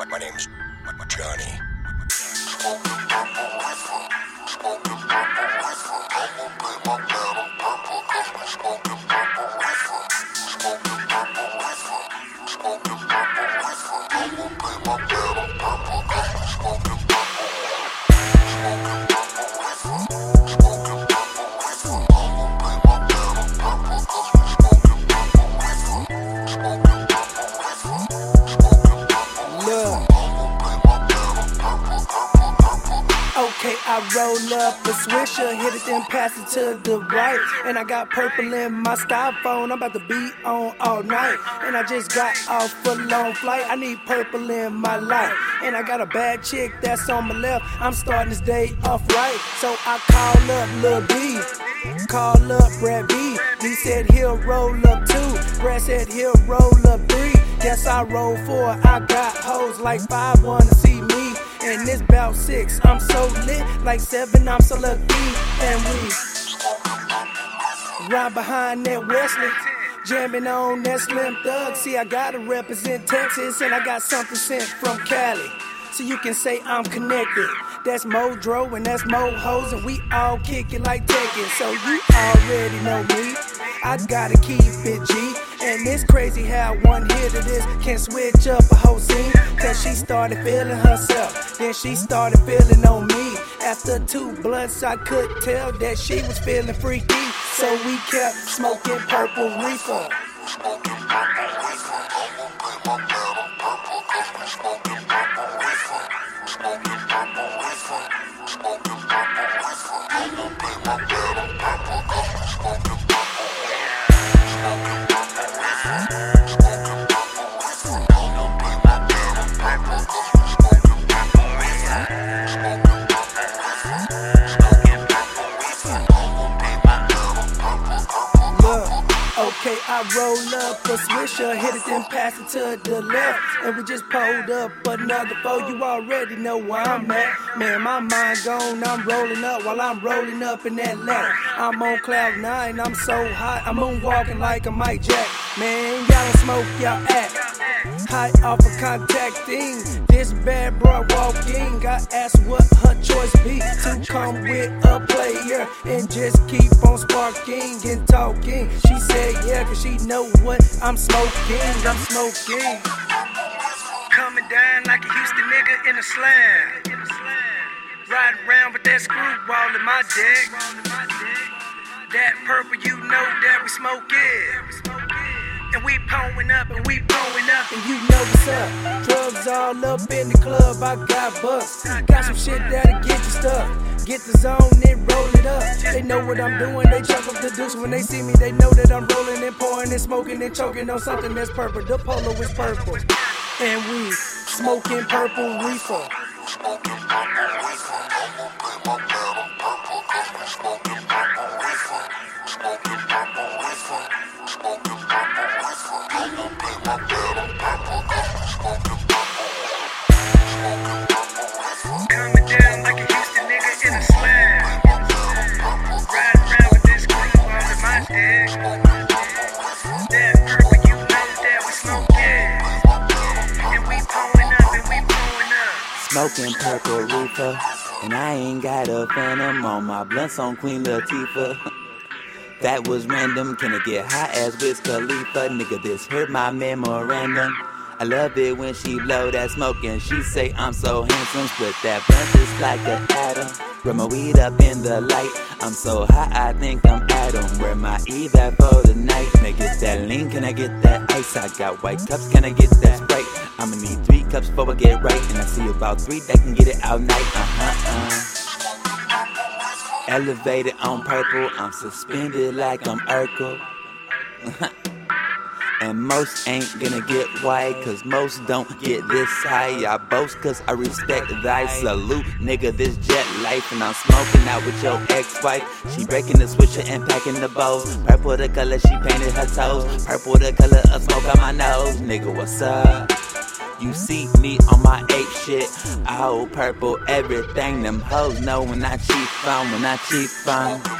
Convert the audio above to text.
My, my name's Johnny. Look. I roll up a swisher, hit it, then pass it to the right. And I got purple in my styrofoam, I'm about to be on all night. And I just got off a long flight, I need purple in my life. And I got a bad chick that's on my left, I'm starting this day off right. So I call up Lil B, call up Brad B. He said he'll roll up two, Brad said he'll roll up three. Guess I roll four, I got hoes like five wanna see me. And it's bout six, I'm so lit. Like seven, I'm so lucky. And we right behind that Wesley. Jamming on that Slim Thug. See, I gotta represent Texas, and I got something sent from Cali. So you can say I'm connected. That's Modro and that's Mo Hoes, and we all kick it like Tekken. So you already know me. I gotta keep it G. And it's crazy how one hit of this can switch up a whole scene. Cause she started feeling herself, then she started feeling on me. After two blunts, I could tell that she was feeling freaky. So we kept smoking purple reefer. Look, Roll up a swisher, hit it, then pass it to the left. And we just pulled up another four. You already know where I'm at. Man, my mind gone, I'm rolling up while I'm rolling up in that left. I'm on cloud nine, I'm so hot, I'm moonwalking like a Mike Jack. Man, y'all don't smoke, y'all act. High off of contacting this bad boy walking. I asked what her choice be to come with a player and just keep on sparking and talking. She said yeah, cause she know what I'm smoking. I'm smoking. Coming down like a Houston nigga in a slam. Riding around with that screwball in my dick. That purple, you know that we smoke it. And up and we pulling up and you know what's up. Drugs all up in the club, I got bucks. Got some shit that'll get you stuck. Get the zone and roll it up. They know what I'm doing, they jump up the deuce. When they see me, they know that I'm rolling and pouring and smoking and choking on something that's purple. The polo is purple. And we smoking purple reefer. Smoking purple reefer, and I ain't got a phantom on my blunts on Queen Latifah. That was random. Can it get high as Wiz Khalifa? Nigga, this hurt my memorandum. I love it when she blow that smoke and she say I'm so handsome. Split that blunt just like an atom. Roll my weed up in the light. I'm so high, I think I'm Adam. Where my Eve at for the night? Can I get that lean? Can I get that ice? I got white cups. Can I get that Sprite? I'ma need three cups before I get right, and I see about three that can get it all night. Uh huh. Uh. Elevated on purple, I'm suspended like I'm Urkel. And most ain't gonna get white, cause most don't get this high. I boast cause I respect thy salute, nigga. This jet life, and I'm smoking out with your ex wife. She breaking the swisher and packing the bowls. Purple the color, she painted her toes. Purple the color of smoke on my nose, nigga. What's up? You see me on my ape shit. I hold purple everything. Them hoes know when I cheat from, when I cheat from.